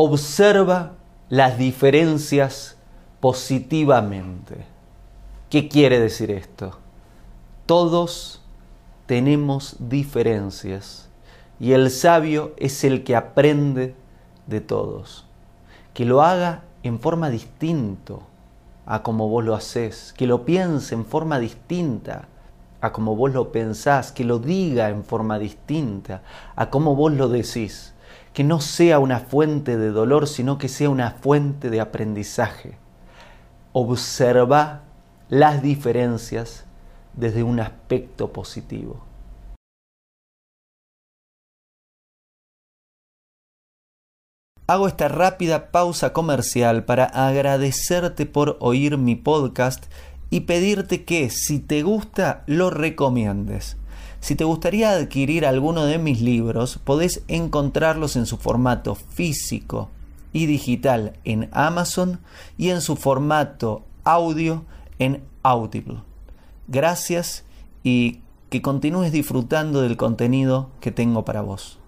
Observa las diferencias positivamente. ¿Qué quiere decir esto? Todos tenemos diferencias y el sabio es el que aprende de todos. Que lo haga en forma distinta a como vos lo haces, que lo piense en forma distinta a como vos lo pensás, que lo diga en forma distinta a como vos lo decís, que no sea una fuente de dolor, sino que sea una fuente de aprendizaje. Observa las diferencias desde un aspecto positivo. Hago esta rápida pausa comercial para agradecerte por oír mi podcast y pedirte que si te gusta lo recomiendes. Si te gustaría adquirir alguno de mis libros, podés encontrarlos en su formato físico y digital en Amazon y en su formato audio en Audible. Gracias y que continúes disfrutando del contenido que tengo para vos.